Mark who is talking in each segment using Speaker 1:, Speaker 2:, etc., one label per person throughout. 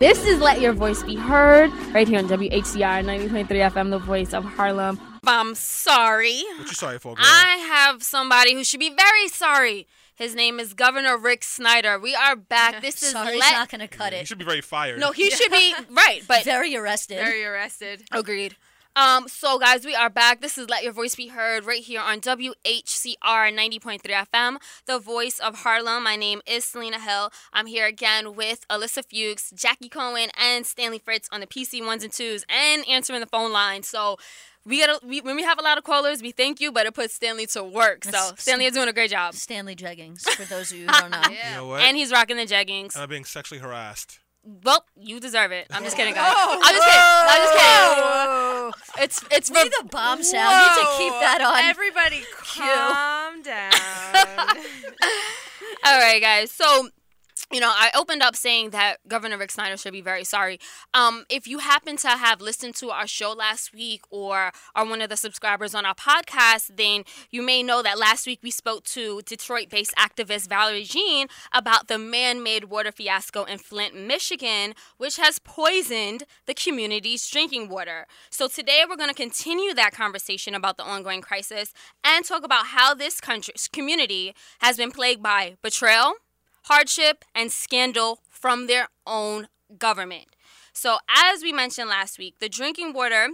Speaker 1: This is Let Your Voice Be Heard right here on WHCR 90.3 FM, the voice of Harlem.
Speaker 2: I'm sorry.
Speaker 3: What you sorry for, girl?
Speaker 2: I have somebody who should be very sorry. His name is Governor Rick Snyder. We are back. This is
Speaker 4: Sorry's
Speaker 2: Let.
Speaker 4: not going to cut
Speaker 3: you
Speaker 4: it.
Speaker 3: should be very fired.
Speaker 2: no, he should be right, but
Speaker 4: Very arrested.
Speaker 5: Very arrested.
Speaker 2: Agreed. Um, so guys, we are back. This is Let Your Voice Be Heard right here on WHCR 90.3 FM, the voice of Harlem. My name is Selena Hill. I'm here again with Alyssa Fuchs, Jackie Cohen, and Stanley Fritz on the PC ones and twos and answering the phone line. So we gotta we, when we have a lot of callers, we thank you, but it puts Stanley to work. So
Speaker 4: That's-
Speaker 2: Stanley is doing a great job.
Speaker 4: Stanley Jeggings, for those of you who don't know.
Speaker 3: You know what?
Speaker 2: And he's rocking the jeggings.
Speaker 3: And I'm being sexually harassed.
Speaker 2: Well, you deserve it. I'm just kidding, guys. I'm just kidding. I'm just kidding.
Speaker 5: Whoa.
Speaker 2: It's it's for
Speaker 4: the bombshell. You need to keep that on.
Speaker 5: Everybody calm down.
Speaker 2: All right, guys. So, you know, I opened up saying that Governor Rick Snyder should be very sorry. Um, if you happen to have listened to our show last week or are one of the subscribers on our podcast, then you may know that last week we spoke to Detroit based activist Valerie Jean about the man made water fiasco in Flint, Michigan, which has poisoned the community's drinking water. So today we're going to continue that conversation about the ongoing crisis and talk about how this country, community has been plagued by betrayal hardship, and scandal from their own government. So, as we mentioned last week, the drinking water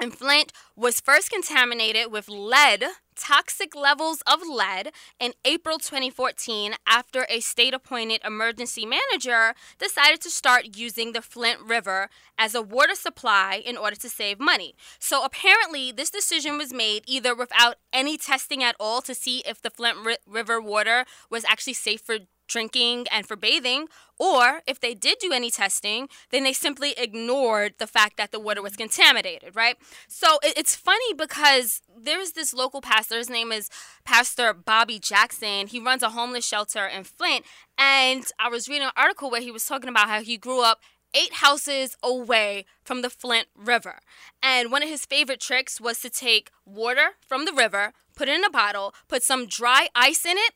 Speaker 2: in Flint was first contaminated with lead, toxic levels of lead, in April 2014 after a state appointed emergency manager decided to start using the Flint River as a water supply in order to save money. So apparently, this decision was made either without any testing at all to see if the Flint Ri- River water was actually safe for drinking and for bathing, or if they did do any testing, then they simply ignored the fact that the water was contaminated, right? So it, it's funny because there's this local pastor, his name is Pastor Bobby Jackson. He runs a homeless shelter in Flint, and I was reading an article where he was talking about how he grew up eight houses away from the Flint River. And one of his favorite tricks was to take water from the river, put it in a bottle, put some dry ice in it,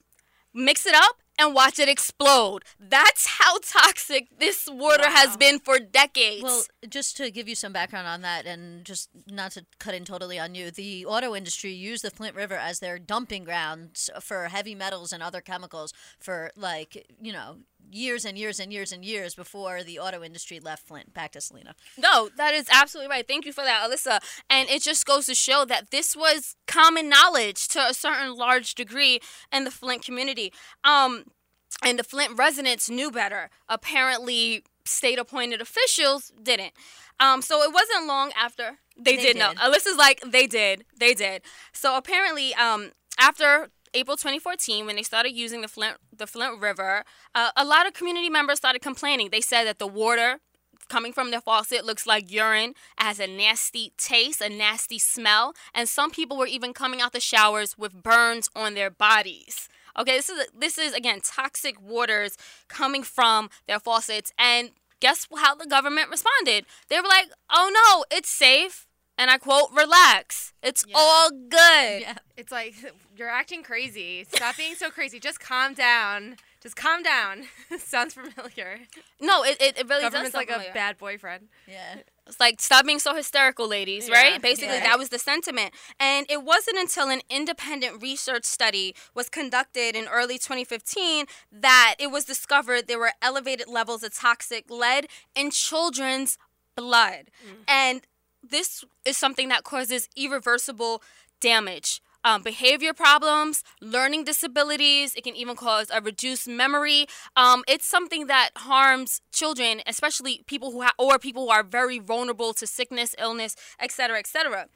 Speaker 2: mix it up, and watch it explode. That's how toxic this water has been for decades.
Speaker 4: Well, just to give you some background on that, and just not to cut in totally on you, the auto industry used the Flint River as their dumping grounds for heavy metals and other chemicals for, like, you know, years and years and years and years before the auto industry left Flint. Back to Selena.
Speaker 2: No, that is absolutely right. Thank you for that, Alyssa. And it just goes to show that this was common knowledge to a certain large degree in the Flint community. Um, and the Flint residents knew better. Apparently, state appointed officials didn't. Um, so it wasn't long after they,
Speaker 4: They
Speaker 2: did, know. Alyssa's like, they did. They did. So apparently, um, after April 2014, when they started using the Flint, the Flint River, uh, a lot of community members started complaining. They said that the water coming from their faucet looks like urine, has a nasty taste, a nasty smell, and some people were even coming out the showers with burns on their bodies. Okay, this is this is again toxic waters coming from their faucets, and guess how the government responded? They were like, "Oh no, it's safe," and I quote, "Relax, it's
Speaker 5: Yeah.
Speaker 2: all good."
Speaker 4: Yeah.
Speaker 5: It's like you're acting crazy. Stop being so crazy. Just calm down. Just calm down. Sounds familiar.
Speaker 2: No, it, it, it really does.
Speaker 5: Government's
Speaker 2: sound
Speaker 5: like a bad boyfriend.
Speaker 4: Yeah.
Speaker 2: It's like stop being so hysterical, ladies,
Speaker 5: Yeah,
Speaker 2: right? Basically,
Speaker 4: yeah.
Speaker 2: that was the sentiment. And it wasn't until an independent research study was conducted in early 2015 that it was discovered there were elevated levels of toxic lead in children's blood. Mm. And this is something that causes irreversible damage. Um, behavior problems, learning disabilities. It can even cause a reduced memory. Um, it's something that harms children, especially people who ha- or people who are very vulnerable to sickness, illness, etc., etc.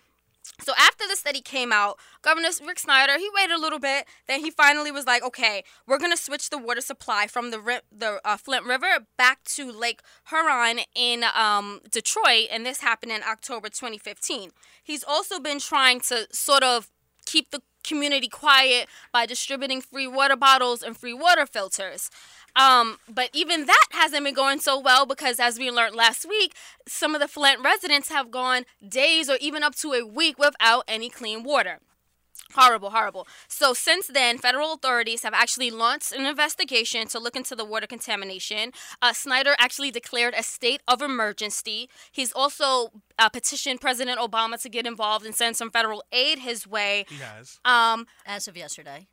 Speaker 2: So after the study came out, Governor Rick Snyder he waited a little bit. Then he finally was like, "Okay, we're gonna switch the water supply from the the uh, Flint River back to Lake Huron in um, Detroit, and this happened in October 2015. He's also been trying to sort of keep the community quiet by distributing free water bottles and free water filters. Um, but even that hasn't been going so well because, as we learned last week, some of the Flint residents have gone days or even up to a week without any clean water. Horrible, horrible. So since then, federal authorities have actually launched an investigation to look into the water contamination. Uh, Snyder actually declared a state of emergency. He's also uh, petitioned President Obama to get involved and send some federal aid his way.
Speaker 3: He has.
Speaker 2: Um,
Speaker 4: As of yesterday.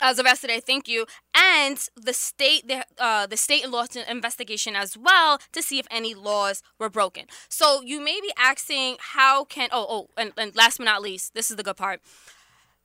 Speaker 2: As of yesterday, thank you. And the state, the, uh, the state launched an investigation as well to see if any laws were broken. So you may be asking, how can? Oh, oh, and, and last but not least, this is the good part.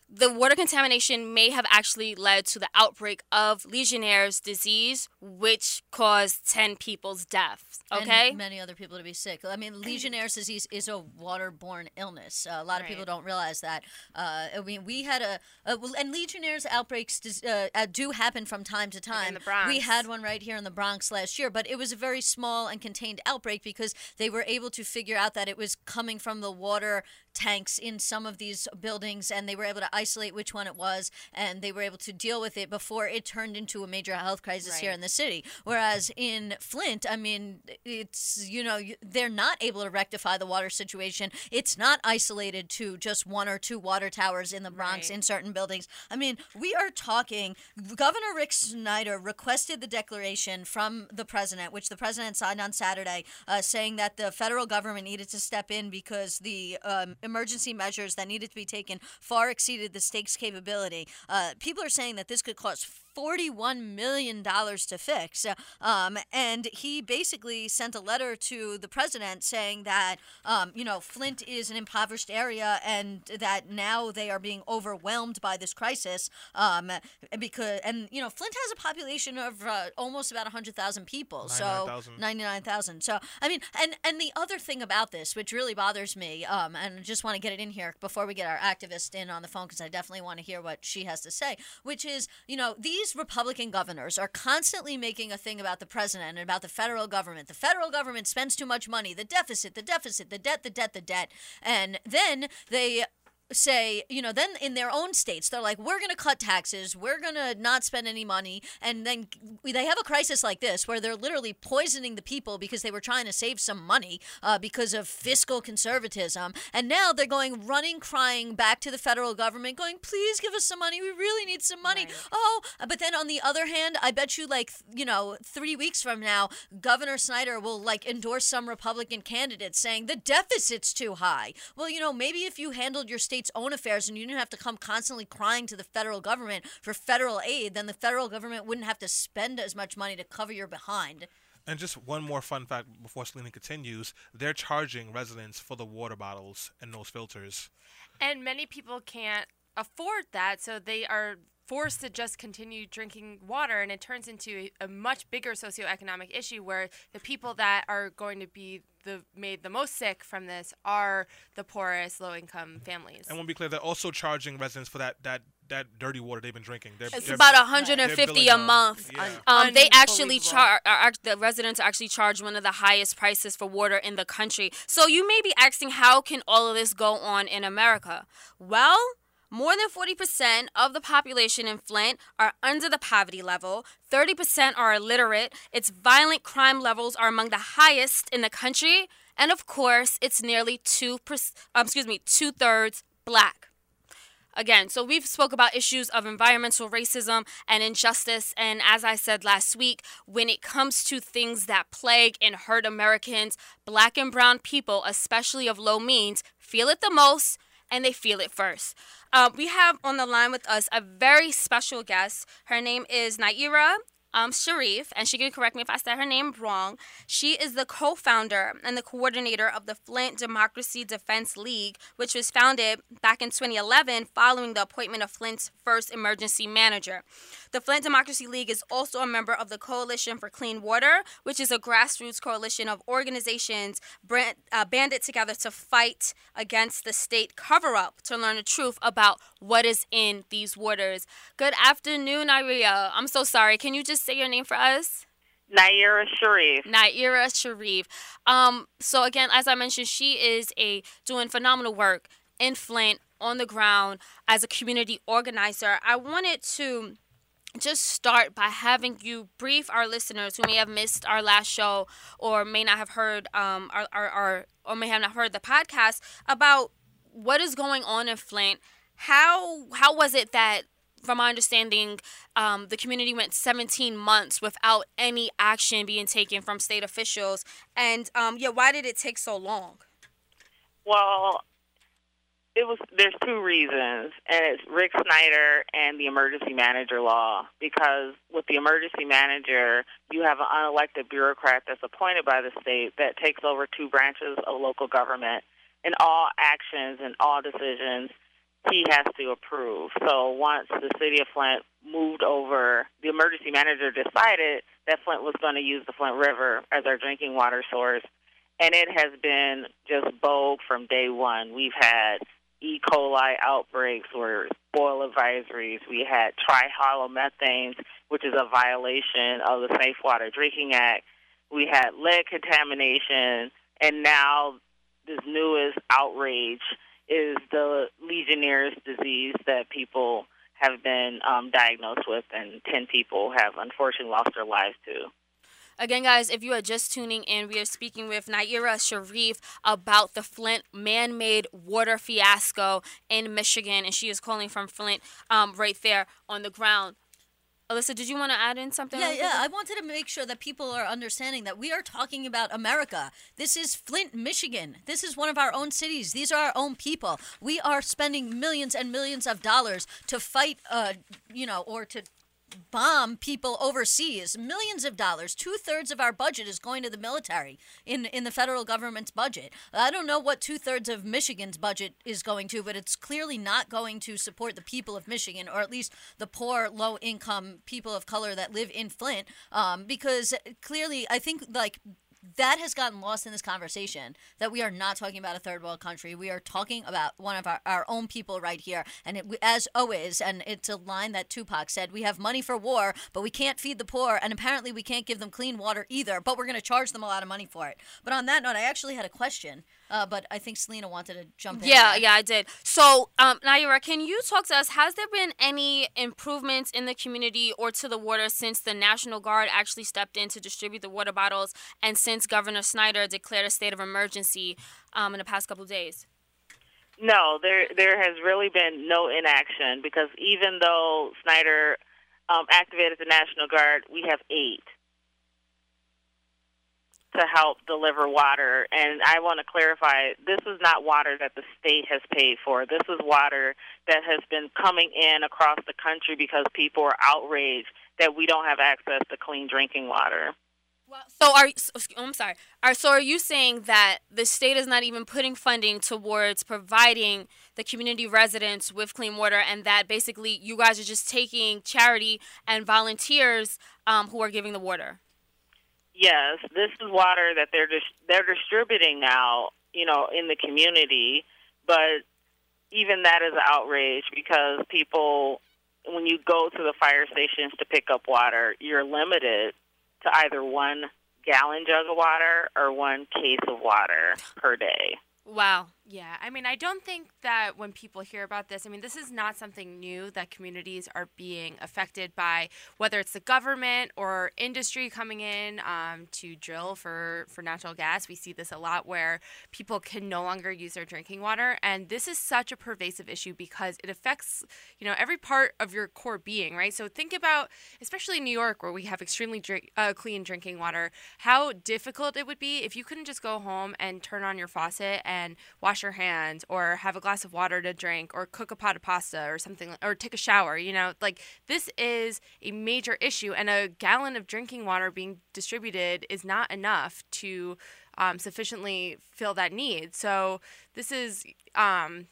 Speaker 2: The water contamination may have actually led to the outbreak of Legionnaire's disease, which caused ten people's deaths. Okay.
Speaker 4: And many other people to be sick. I mean, Legionnaire's disease is a waterborne illness. Uh, a lot of people don't realize that. Uh, I mean, we had a, a well, and Legionnaire's outbreaks uh, uh, do happen from time to time.
Speaker 5: In
Speaker 4: the
Speaker 5: Bronx.
Speaker 4: We had one right here in the Bronx last year, but it was a very small and contained outbreak because they were able to figure out that it was coming from the water tanks in some of these buildings and they were able to isolate which one it was and they were able to deal with it before it turned into a major health crisis here in the city. Whereas in Flint I mean it's you know they're not able to rectify the water situation. It's not isolated to just one or two water towers in the Bronx
Speaker 5: Right.
Speaker 4: in certain buildings. I mean we are talking Governor Rick Snyder requested the declaration from the president which the president signed on Saturday uh, saying that the federal government needed to step in because the um, emergency measures that needed to be taken far exceeded the stakes capability. Uh, people are saying that this could cost $41 million to fix. Um, and he basically sent a letter to the president saying that, um, you know, Flint is an impoverished area and that now they are being overwhelmed by this crisis. Um, because, and, you know, Flint has a population of uh, almost about 100,000 people. So
Speaker 3: 99,000.
Speaker 4: 99,000. So, I mean, and, and the other thing about this, which really bothers me, um, and I just want to get it in here before we get our activist in on the phone, because I definitely want to hear what she has to say, which is, you know, these Republican governors are constantly making a thing about the president and about the federal government. The federal government spends too much money, the deficit, the deficit, the debt, the debt, the debt. And then they say, you know, then in their own states, they're like, we're going to cut taxes, we're going to not spend any money. And then they have a crisis like this where they're literally poisoning the people because they were trying to save some money uh, because of fiscal conservatism. And now they're going running, crying back to the federal government, going, please give us some money. We really need some money. Oh, but then on the other hand, I bet you, like, you know, three weeks from now, Governor Snyder will like endorse some Republican candidate saying the deficit's too high. Well, you know, maybe if you handled your state's own affairs and you didn't have to come constantly crying to the federal government for federal aid, then the federal government wouldn't have to spend as much money to cover your behind.
Speaker 3: And just one more fun fact before Selena continues: they're charging residents for the water bottles and those filters.
Speaker 5: And many people can't afford that, so they are forced to just continue drinking water, and it turns into a, a much bigger socioeconomic issue where the people that are going to be the made the most sick from this are the poorest, low-income families.
Speaker 3: And we'll be clear, they're also charging residents for that that that dirty water they've been drinking. They're,
Speaker 2: It's
Speaker 3: they're-
Speaker 2: about
Speaker 3: they're
Speaker 2: 150 a month.
Speaker 3: Yeah.
Speaker 2: Um, they actually charge. The residents actually charge one of the highest prices for water in the country. So you may be asking, how can all of this go on in America? Well. More than 40% of the population in Flint are under the poverty level. 30% are illiterate. Its violent crime levels are among the highest in the country. And of course, it's nearly two, um, excuse me, two thirds black again so we've spoke about issues of environmental racism and injustice and as i said last week when it comes to things that plague and hurt americans black and brown people especially of low means feel it the most and they feel it first uh, we have on the line with us a very special guest. Her name is Nayyirah um, Shariff, and she can correct me if I said her name wrong. She is the co founder and the coordinator of the Flint Democracy Defense League, which was founded back in 2011 following the appointment of Flint's first emergency manager. The Flint Democracy League is also a member of the Coalition for Clean Water, which is a grassroots coalition of organizations brand, uh, banded together to fight against the state cover up to learn the truth about what is in these waters. Good afternoon, Iria. I'm so sorry. Can you just say your name for us?
Speaker 6: Nayyirah Shariff.
Speaker 2: Nayyirah Shariff. Um, so again, as I mentioned, she is a doing phenomenal work in Flint on the ground as a community organizer. I wanted to just start by having you brief our listeners who may have missed our last show or may not have heard um our, our, our or may have not heard the podcast about what is going on in Flint, how how was it that from my understanding, um, the community went 17 months without any action being taken from state officials. And um, yeah, why did it take so long?
Speaker 6: Well, it was there's two reasons, and it's Rick Snyder and the emergency manager law. Because with the emergency manager, you have an unelected bureaucrat that's appointed by the state that takes over two branches of local government, and all actions and all decisions he has to approve. So once the city of Flint moved over, the emergency manager decided that Flint was going to use the Flint River as our drinking water source. And it has been just bogue from day one. We've had E. coli outbreaks or boil advisories. We had trihalomethanes, which is a violation of the Safe Water Drinking Act. We had lead contamination, and now this newest outrage is the Legionnaire's disease that people have been um, diagnosed with, and 10 people have unfortunately lost their lives to.
Speaker 2: Again, guys, if you are just tuning in, we are speaking with Nayyirah Shariff about the Flint man made water fiasco in Michigan, and she is calling from Flint um, right there on the ground. Alyssa, did you want to add in something?
Speaker 4: Yeah, yeah. I wanted to make sure that people are understanding that we are talking about America. This is Flint, Michigan. This is one of our own cities. These are our own people. We are spending millions and millions of dollars to fight, uh, you know, or to bomb people overseas. Millions of dollars. Two thirds of our budget is going to the military in in the federal government's budget. I don't know what two thirds of Michigan's budget is going to, but it's clearly not going to support the people of Michigan, or at least the poor, low income people of color that live in Flint. Um, because clearly, I think like that has gotten lost in this conversation that we are not talking about a third world country. We are talking about one of our, our own people right here. And it, as always, and it's a line that Tupac said, we have money for war, but we can't feed the poor. And apparently we can't give them clean water either, but we're going to charge them a lot of money for it. But on that note, I actually had a question uh, but I think Selena wanted to jump in.
Speaker 2: Yeah,
Speaker 4: there.
Speaker 2: yeah, I did. So, um, Nayyirah, can you talk to us? Has there been any improvements in the community or to the water since the National Guard actually stepped in to distribute the water bottles, and since Governor Snyder declared a state of emergency um, in the past couple days?
Speaker 6: No, there there has really been no inaction because even though Snyder um, activated the National Guard, we have eight to help deliver water. And I want to clarify this is not water that the state has paid for. This is water that has been coming in across the country because people are outraged that we don't have access to clean drinking water.
Speaker 2: Well, So are I'm sorry. Are so are you saying that the state is not even putting funding towards providing the community residents with clean water, and that basically you guys are just taking charity and volunteers um, who are giving the water?
Speaker 6: Yes, this is water that they're dis- they're distributing now, you know, in the community, but even that is an outrage because people when you go to the fire stations to pick up water, you're limited to either one gallon jug of water or one case of water per day.
Speaker 2: Wow.
Speaker 5: Yeah, I mean, I don't think that when people hear about this, I mean, this is not something new that communities are being affected by, whether it's the government or industry coming in um, to drill for, for natural gas. We see this a lot where people can no longer use their drinking water. And this is such a pervasive issue because it affects, you know, every part of your core being, right? So think about, especially in New York, where we have extremely drink, uh, clean drinking water, how difficult it would be if you couldn't just go home and turn on your faucet and wash wash your hands or have a glass of water to drink or cook a pot of pasta or something or take a shower you know like this is a major issue and a gallon of drinking water being distributed is not enough to um, sufficiently fill that need. So this is um,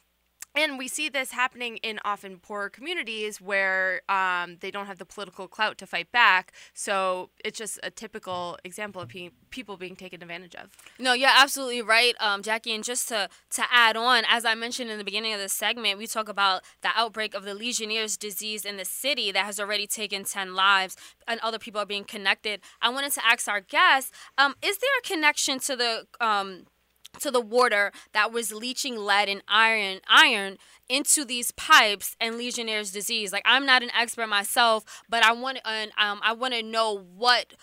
Speaker 5: and we see this happening in often poorer communities where um, they don't have the political clout to fight back. So it's just a typical example of pe- people being taken advantage of.
Speaker 2: No, you're absolutely right, um, Jackie. And just to, to add on, as I mentioned in the beginning of the segment, we talk about the outbreak of the Legionnaire's disease in the city that has already taken 10 lives and other people are being connected. I wanted to ask our guests um, is there a connection to the um, to the water that was leaching lead and iron iron into these pipes and Legionnaire's disease. Like I'm not an expert myself, but I want um, I want to know what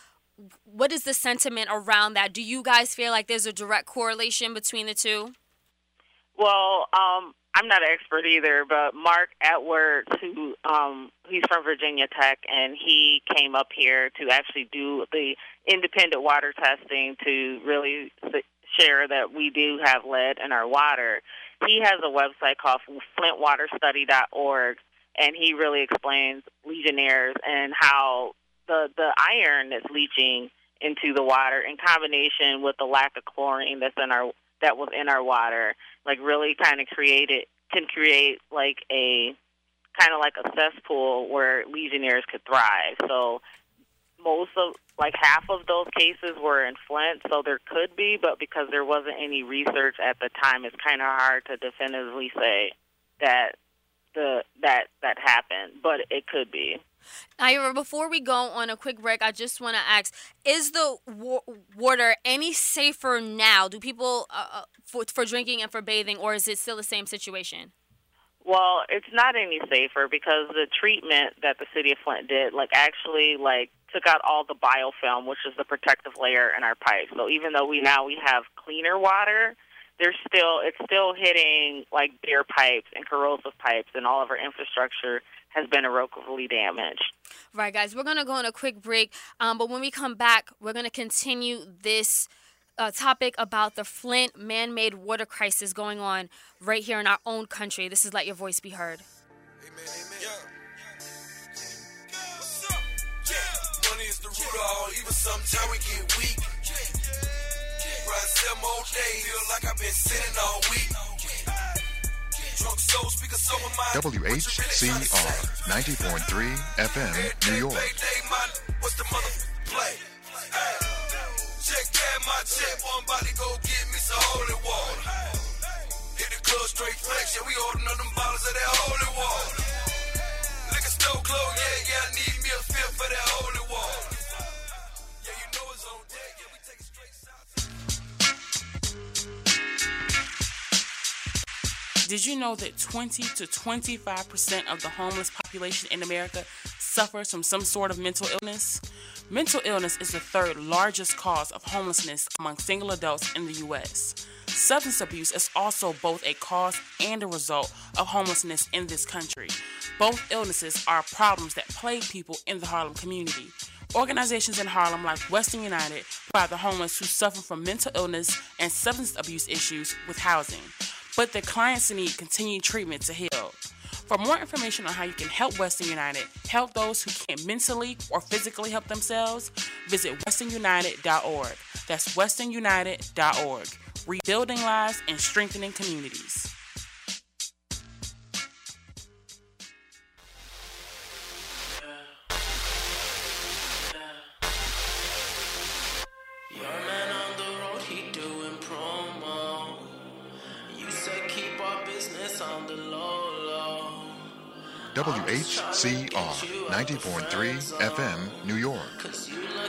Speaker 2: what is the sentiment around that? Do you guys feel like there's a direct correlation between the two?
Speaker 6: Well, um, I'm not an expert either, but Marc Edwards, who um, he's from Virginia Tech, and he came up here to actually do the independent water testing to really share that we do have lead in our water. He has a website called FlintWaterStudy.org, and he really explains Legionnaires and how the the iron that's leaching into the water in combination with the lack of chlorine that's in our that was in our water like really kind of created can create like a kind of like a cesspool where legionnaires could thrive so most of like half of those cases were in flint so there could be but because there wasn't any research at the time it's kind of hard to definitively say that the that that happened but it could be
Speaker 2: Ira, before we go on a quick break, I just want to ask: Is the wa- water any safer now? Do people uh, uh, for for drinking and for bathing, or is it still the same situation?
Speaker 6: Well, it's not any safer because the treatment that the city of Flint did, like actually, like took out all the biofilm, which is the protective layer in our pipes. So even though we now we have cleaner water, there's still it's still hitting like bare pipes and corrosive pipes, and all of our infrastructure has been irreparably damaged.
Speaker 2: Right, guys, we're gonna go on a quick break. Um, but when we come back, we're gonna continue this uh, topic about the Flint man-made water crisis going on right here in our own country. This is Let Your Voice Be Heard.
Speaker 7: Money is the root of all evil. Sometimes we get weak. Ride some all day. Feel like I've been sitting all week. Drunk soul, speaker soul in my
Speaker 8: WHCR 90.3 FM, New York.
Speaker 7: What's the mother play? Check that my check. One body go get me some holy water. Hit the club straight flex. Yeah, we ordering up them bottles of that holy water. Liquor store closed. Yeah, yeah, I need me a fifth for that holy
Speaker 9: Did you know that 20 to 25% of the homeless population in America suffers from some sort of mental illness? Mental illness is the third largest cause of homelessness among single adults in the U.S. Substance abuse is also both a cause and a result of homelessness in this country. Both illnesses are problems that plague people in the Harlem community. Organizations in Harlem like Western United provide the homeless who suffer from mental illness and substance abuse issues with housing but the clients need continued treatment to heal. For more information on how you can help Western United help those who can't mentally or physically help themselves, visit westernunited.org. That's westernunited.org. Rebuilding lives and strengthening communities.
Speaker 8: WHCR 90.3 FM, New York.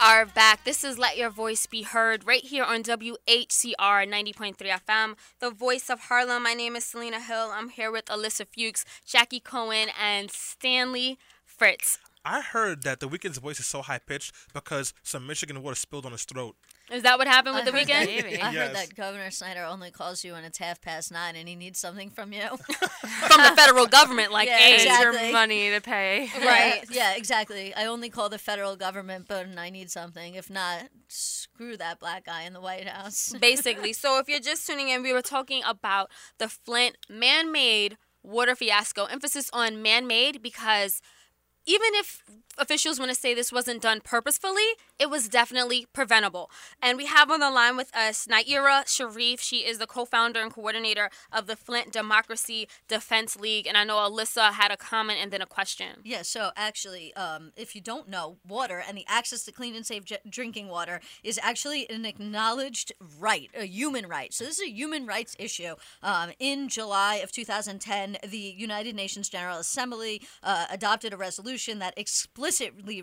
Speaker 2: Are back. This is Let Your Voice Be Heard right here on WHCR 90.3 FM, the voice of Harlem. My name is Selena Hill. I'm here with Alyssa Fuchs, Jackie Cohen, and Stanley Fritz.
Speaker 3: I heard that the Weeknd's voice is so high pitched because some Michigan water spilled on his throat.
Speaker 2: Is that what happened with
Speaker 4: I
Speaker 2: the Weeknd?
Speaker 4: that- I
Speaker 3: Yes.
Speaker 4: heard that Governor Snyder only calls you when it's half past nine and he needs something from you.
Speaker 2: From the federal government, like,
Speaker 4: Yeah,
Speaker 2: hey,
Speaker 5: It's
Speaker 4: exactly.
Speaker 5: your money to pay.
Speaker 4: right. Yeah, exactly. I only call the federal government, but I need something. If not, screw that black guy in the White House.
Speaker 2: basically. So if you're just tuning in, we were talking about the Flint man-made water fiasco. Emphasis on man-made because even if officials want to say this wasn't done purposefully, it was definitely preventable. And we have on the line with us Nayyirah Shariff. She is the co-founder and coordinator of the Flint Democracy Defense League. And I know Alyssa had a comment and then a question.
Speaker 4: Yeah, so actually, um, if you don't know, water and the access to clean and safe j- drinking water is actually an acknowledged right, a human right. So this is a human rights issue. Um, in July of 2010, the United Nations General Assembly uh, adopted a resolution that explicitly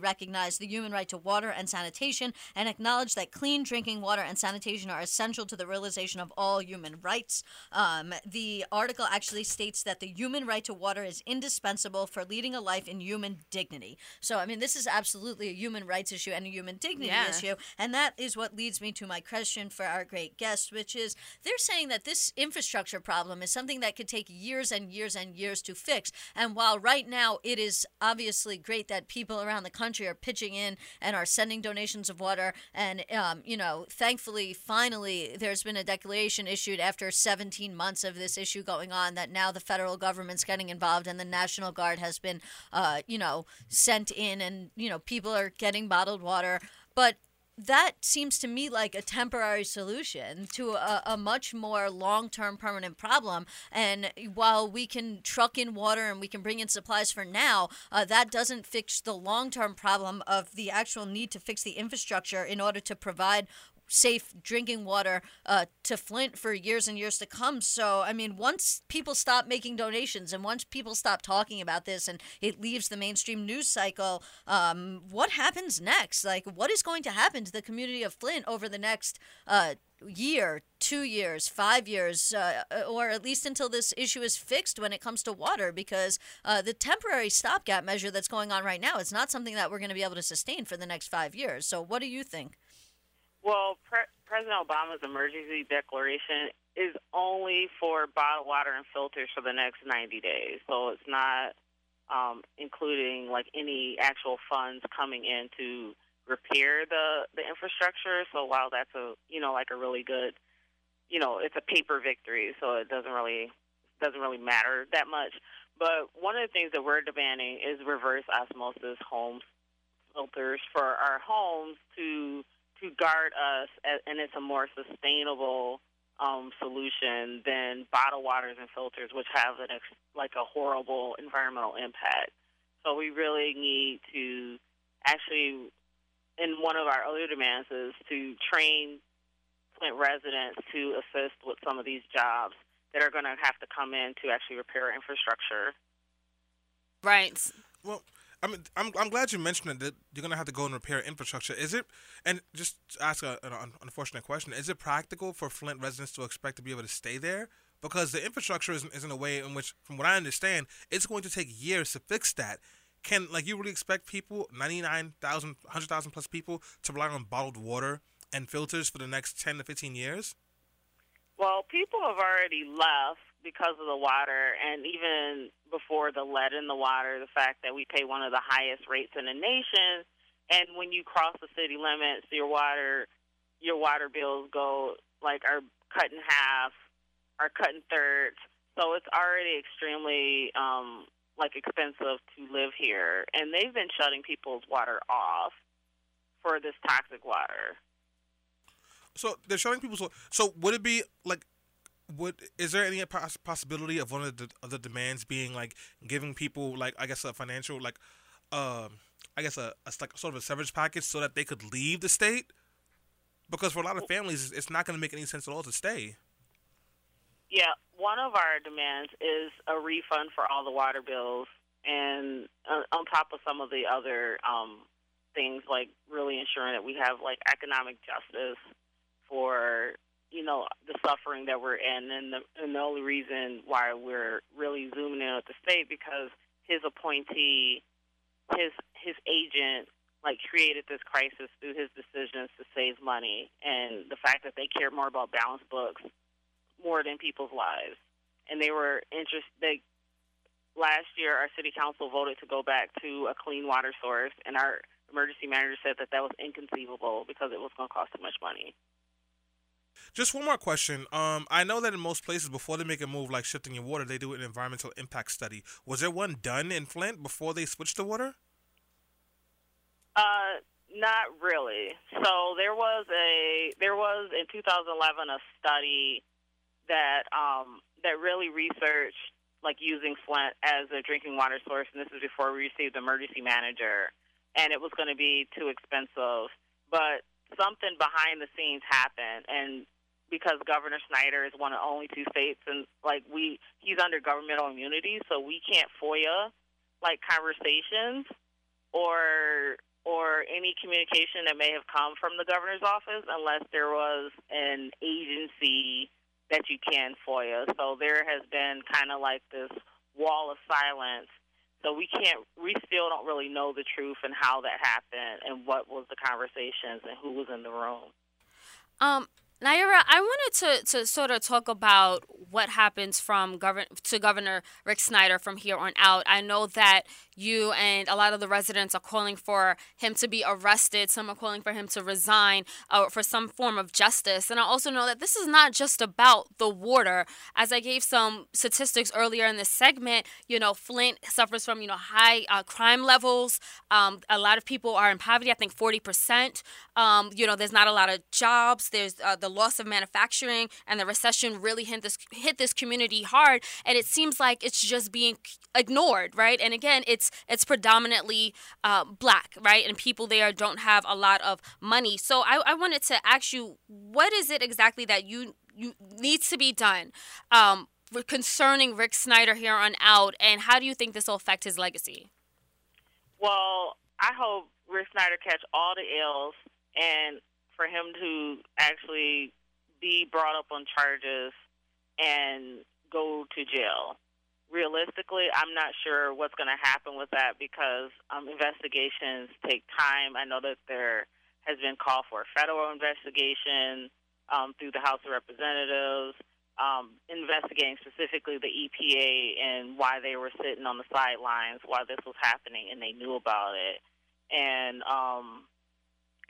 Speaker 4: recognized the human right to water and sanitation and acknowledge that clean drinking water and sanitation are essential to the realization of all human rights. Um, the article actually states that the human right to water is indispensable for leading a life in human dignity. So, I mean, this is absolutely a human rights issue and a human dignity
Speaker 5: Yeah.
Speaker 4: issue. And that is what leads me to my question for our great guest, which is they're saying that this infrastructure problem is something that could take years and years and years to fix. And while right now it is obviously great that people around the country are pitching in and are sending donations of water, and, um, you know, thankfully, finally, there's been a declaration issued after 17 months of this issue going on that now the federal government's getting involved and the National Guard has been, uh, you know, sent in and, you know, people are getting bottled water. But that seems to me like a temporary solution to a, a much more long term permanent problem. And while we can truck in water and we can bring in supplies for now, uh, that doesn't fix the long term problem of the actual need to fix the infrastructure in order to provide safe drinking water uh, to Flint for years and years to come. So, I mean, once people stop making donations and once people stop talking about this and it leaves the mainstream news cycle, um, what happens next? Like, what is going to happen to the community of Flint over the next uh, year, two years, five years, uh, or at least until this issue is fixed when it comes to water? Because uh, the temporary stopgap measure that's going on right now is not something that we're going to be able to sustain for the next five years. So, what do you think?
Speaker 6: Well, Pre- President Obama's emergency declaration is only for bottled water and filters for the next 90 days. So it's not um, including like any actual funds coming in to repair the the infrastructure. So while that's a you know like a really good, you know, it's a paper victory. So it doesn't really doesn't really matter that much. But one of the things that we're demanding is reverse osmosis home filters for our homes to to guard us, and it's a more sustainable um, solution than bottled waters and filters, which have an ex- like a horrible environmental impact. So we really need to actually, in one of our other demands, is to train Flint residents to assist with some of these jobs that are going to have to come in to actually repair infrastructure.
Speaker 2: Right.
Speaker 3: Well, I mean, I'm, I'm glad you mentioned it, that you're gonna have to go and repair infrastructure. Is it? And just ask a, an unfortunate question: Is it practical for Flint residents to expect to be able to stay there? Because the infrastructure isn't, isn't a way in which, from what I understand, it's going to take years to fix that. Can like you really expect people, 99,000, 100,000 plus people, to rely on bottled water and filters for the next 10 to 15 years?
Speaker 6: Well, people have already left because of the water, and even before the lead in the water, the fact that we pay one of the highest rates in the nation, and when you cross the city limits, your water, your water bills go like are cut in half, are cut in thirds. So it's already extremely um, like expensive to live here, and they've been shutting people's water off for this toxic water.
Speaker 3: So they're showing people. So, so would it be like, would is there any poss- possibility of one of the the demands being like giving people like I guess a financial like, um, I guess a, a like sort of a severance package so that they could leave the state? Because for a lot of families, it's not going to make any sense at all to stay.
Speaker 6: Yeah, one of our demands is a refund for all the water bills, and uh, on top of some of the other um, things, like really ensuring that we have like economic justice for you know the suffering that we're in, and the, and the only reason why we're really zooming in with the state because his appointee, his his agent, like created this crisis through his decisions to save money, and the fact that they care more about balanced books more than people's lives. And they were interested. They, last year, our city council voted to go back to a clean water source, and our emergency manager said that that was inconceivable because it was going to cost too much money.
Speaker 3: Just one more question. Um, I know that in most places, before they make a move like shifting your water, they do an environmental impact study. Was there one done in Flint before they switched to water?
Speaker 6: Uh, not really. So there was a there was in 2011 a study that um, that really researched like using Flint as a drinking water source, and this is before we received emergency manager, and it was going to be too expensive. But something behind the scenes happened, and because Governor Snyder is one of only two states, and like we, he's under governmental immunity, so we can't FOIA like conversations or or any communication that may have come from the governor's office unless there was an agency that you can FOIA. So there has been kind of like this wall of silence. So we can't, we still don't really know the truth and how that happened and what was the conversations and who was in the room.
Speaker 2: Um, Nayyirah, I wanted to, to sort of talk about what happens from govern to Governor Rick Snyder from here on out. I know that you and a lot of the residents are calling for him to be arrested. Some are calling for him to resign uh, for some form of justice. And I also know that this is not just about the water. As I gave some statistics earlier in this segment, you know, Flint suffers from, you know, high uh, crime levels. Um, a lot of people are in poverty, I think 40%. Um, you know, there's not a lot of jobs. There's uh, the loss of manufacturing and the recession really hit this, hit this community hard. And it seems like it's just being ignored, right? And again, it's it's predominantly uh, black, right? And people there don't have a lot of money. So I, I wanted to ask you, what is it exactly that you you needs to be done um, concerning Rick Snyder here on out, and how do you think this will affect his legacy?
Speaker 6: Well, I hope Rick Snyder catch all the L's and for him to actually be brought up on charges and go to jail. Realistically, I'm not sure what's going to happen with that because um, investigations take time. I know that there has been call for a federal investigation um, through the House of Representatives, um, investigating specifically the EPA and why they were sitting on the sidelines while this was happening and they knew about it. And um,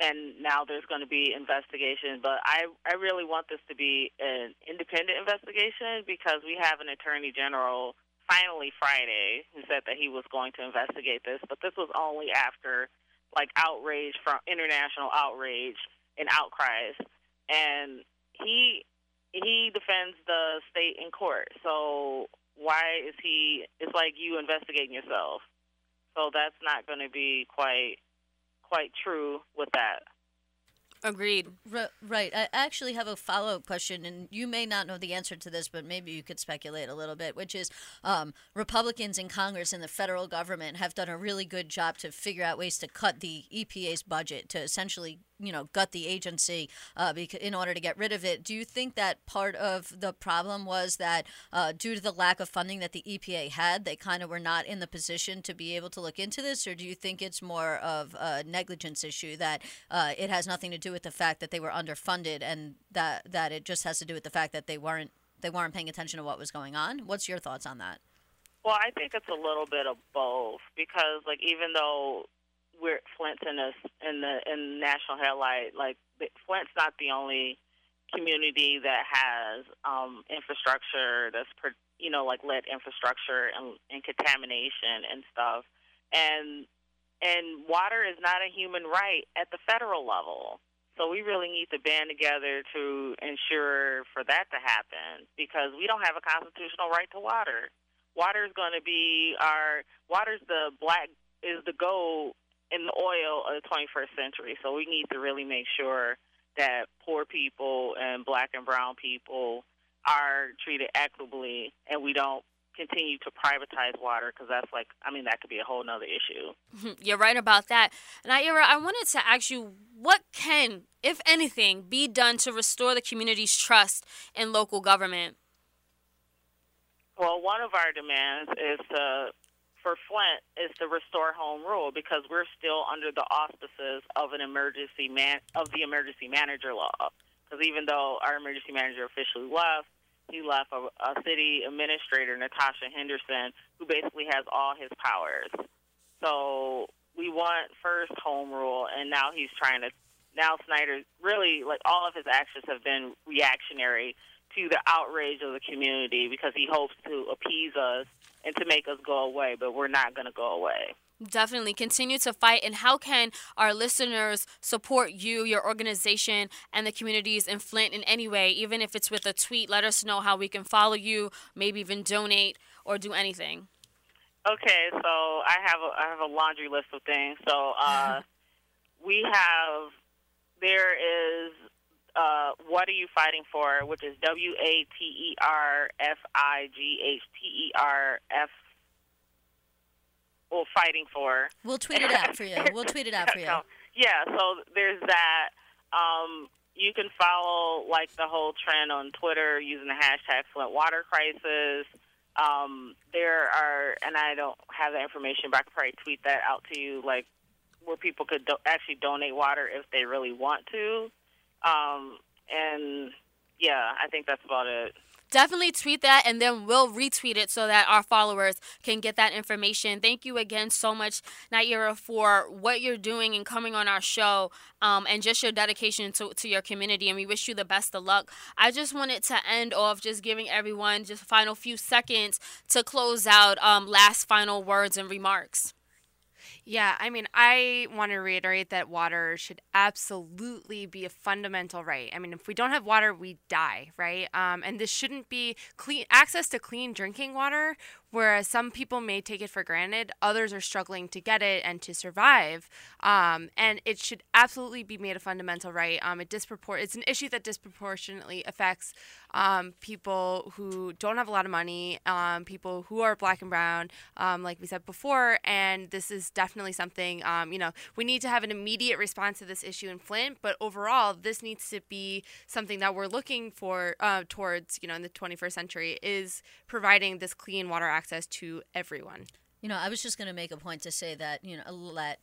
Speaker 6: and now there's going to be investigation. But I, I really want this to be an independent investigation because we have an attorney general finally Friday said that he was going to investigate this. But this was only after like outrage from international outrage and outcries, and he he defends the state in court. So why is he? It's like you investigating yourself. So that's not going to be quite quite true with that.
Speaker 2: Agreed.
Speaker 4: R- right. I actually have a follow up question, and you may not know the answer to this, but maybe you could speculate a little bit, which is um, Republicans in Congress and the federal government have done a really good job to figure out ways to cut the EPA's budget to essentially you know gut the agency uh, because in order to get rid of it. Do you think that part of the problem was that uh, due to the lack of funding that the EPA had, they kind of were not in the position to be able to look into this, or do you think it's more of a negligence issue that uh, it has nothing to do with the fact that they were underfunded and that that it just has to do with the fact that they weren't they weren't paying attention to what was going on? What's your thoughts on that?
Speaker 6: Well, I think it's a little bit of both because, like, even though we're Flint's in this in the in national headlight. Like Flint's not the only community that has um, infrastructure that's you know like lead infrastructure and, and contamination and stuff, and and water is not a human right at the federal level. So we really need to band together to ensure for that to happen because we don't have a constitutional right to water. Water is going to be our water's the black is the gold in the oil of the 21st century. So we need to really make sure that poor people and black and brown people are treated equitably and we don't continue to privatize water because that's like i mean that could be a whole nother issue.
Speaker 2: You're right about that. Nayyirah i wanted to ask you what can if anything be done to restore the community's trust in local government?
Speaker 6: Well one of our demands is to for Flint is to restore home rule because we're still under the auspices of an emergency man of the emergency manager law. Because even though our emergency manager officially left, he left a, a city administrator, Natasha Henderson, who basically has all his powers. So we want first home rule, and now he's trying to. Now Snyder really like all of his actions have been reactionary to the outrage of the community because he hopes to appease us and to make us go away, but we're not going to go away.
Speaker 2: Definitely continue to fight. And how can our listeners support you, your organization, and the communities in Flint in any way? Even if it's with a tweet, let us know how we can follow you, maybe even donate or do anything.
Speaker 6: Okay, so I have a, I have a laundry list of things. So uh, we have there is uh, what are you fighting for, which is W A T E R F I G H T E R F. Well, fighting for.
Speaker 4: We'll tweet it out for you. We'll tweet it out for you.
Speaker 6: No. Yeah, so there's that. Um, you can follow like the whole trend on Twitter using the hashtag Flint Water Crisis. Um, there are, and I don't have the information, but I could probably tweet that out to you, like where people could do- actually donate water if they really want to. Um, and yeah, I think that's about it.
Speaker 2: Definitely tweet that and then we'll retweet it so that our followers can get that information. Thank you again so much, Nayyirah, for what you're doing and coming on our show um, and just your dedication to, to your community. And we wish you the best of luck. I just wanted to end off just giving everyone just a final few seconds to close out um, last final words and remarks.
Speaker 5: Yeah, I mean, I want to reiterate that water should absolutely be a fundamental right. I mean, if we don't have water, we die, right? Um, and this shouldn't be clean access to clean drinking water. Whereas some people may take it for granted, others are struggling to get it and to survive. Um, and it should absolutely be made a fundamental right. Um, it dispropor- it's an issue that disproportionately affects um, people who don't have a lot of money, um, people who are black and brown, um, like we said before. And this is definitely something, um, you know, we need to have an immediate response to this issue in Flint. But overall, this needs to be something that we're looking for uh, towards, you know, in the 21st century is providing this clean water access to everyone.
Speaker 4: You know, I was just going to make a point to say that, you know, let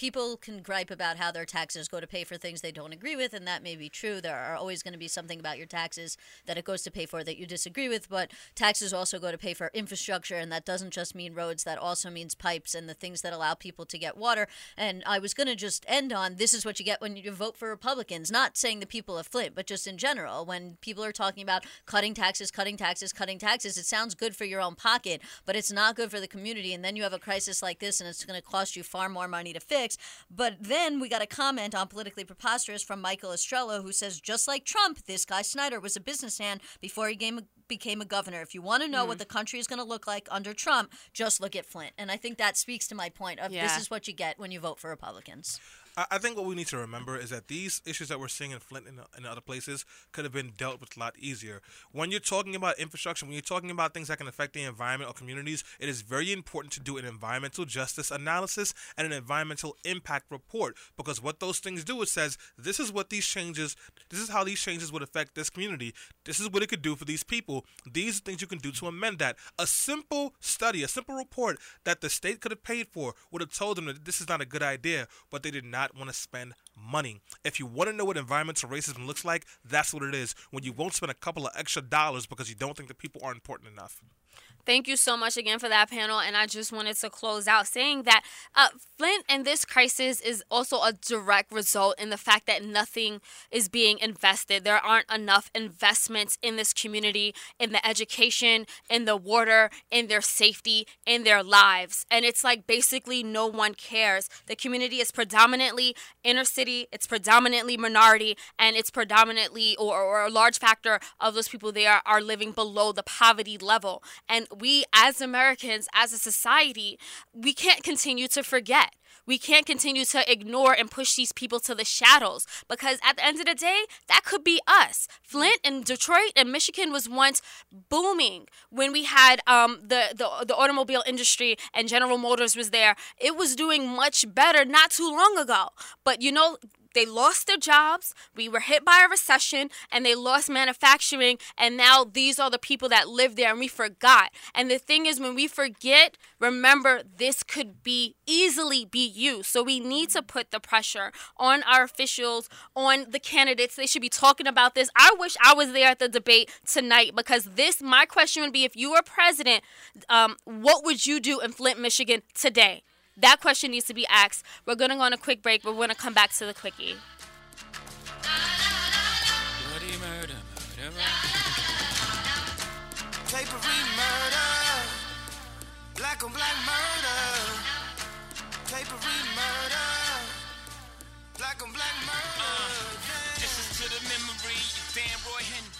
Speaker 4: people can gripe about how their taxes go to pay for things they don't agree with, and that may be true. There are always going to be something about your taxes that it goes to pay for that you disagree with, but taxes also go to pay for infrastructure, and that doesn't just mean roads, that also means pipes and the things that allow people to get water. And I was going to just end on this is what you get when you vote for Republicans, not saying the people of Flint, but just in general. When people are talking about cutting taxes, cutting taxes, cutting taxes, it sounds good for your own pocket, but it's not good for the community. And then you have a crisis like this, and it's going to cost you far more money to fix. But then we got a comment on Politically Preposterous from Michael Estrella who says, just like Trump, this guy Snyder was a businessman before he became a, became a governor. If you want to know
Speaker 5: Mm.
Speaker 4: what the country is going to look like under Trump, just look at Flint. And I think that speaks to my point of
Speaker 5: Yeah.
Speaker 4: this is what you get when you vote for Republicans.
Speaker 3: I think what we need to remember is that these issues that we're seeing in Flint and, and other places could have been dealt with a lot easier. When you're talking about infrastructure, when you're talking about things that can affect the environment or communities, it is very important to do an environmental justice analysis and an environmental impact report because what those things do is says this is what these changes, this is how these changes would affect this community. This is what it could do for these people. These are things you can do to amend that. A simple study, a simple report that the state could have paid for would have told them that this is not a good idea, but they did not want to spend money. If you want to know what environmental racism looks like, that's what it is. When you won't spend a couple of extra dollars because you don't think the people are important enough.
Speaker 2: Thank you so much again for that panel. And I just wanted to close out saying that uh, Flint and this crisis is also a direct result in the fact that nothing is being invested. There aren't enough investments in this community, in the education, in the water, in their safety, in their lives. And it's like basically no one cares. The community is predominantly inner city, it's predominantly minority, and it's predominantly or, or a large factor of those people there are living below the poverty level. And we as Americans, as a society, we can't continue to forget. We can't continue to ignore and push these people to the shadows because at the end of the day, that could be us. Flint and Detroit and Michigan was once booming when we had um, the, the the automobile industry and General Motors was there. It was doing much better not too long ago. But you know, they lost their jobs. We were hit by a recession and they lost manufacturing. And now these are the people that live there and we forgot. And the thing is, when we forget, remember this could be easily be you. So we need to put the pressure on our officials, on the candidates. They should be talking about this. I wish I was there at the debate tonight because this, my question would be if you were president, um, what would you do in Flint, Michigan today? That question needs to be asked. We're going to go on a quick break, but we're going to come back to the quickie.
Speaker 10: Bloody murder, murder, Papery murder, black on black murder.
Speaker 11: papery murder. Black on black murder.
Speaker 12: This is to the memory of Danroy Henry.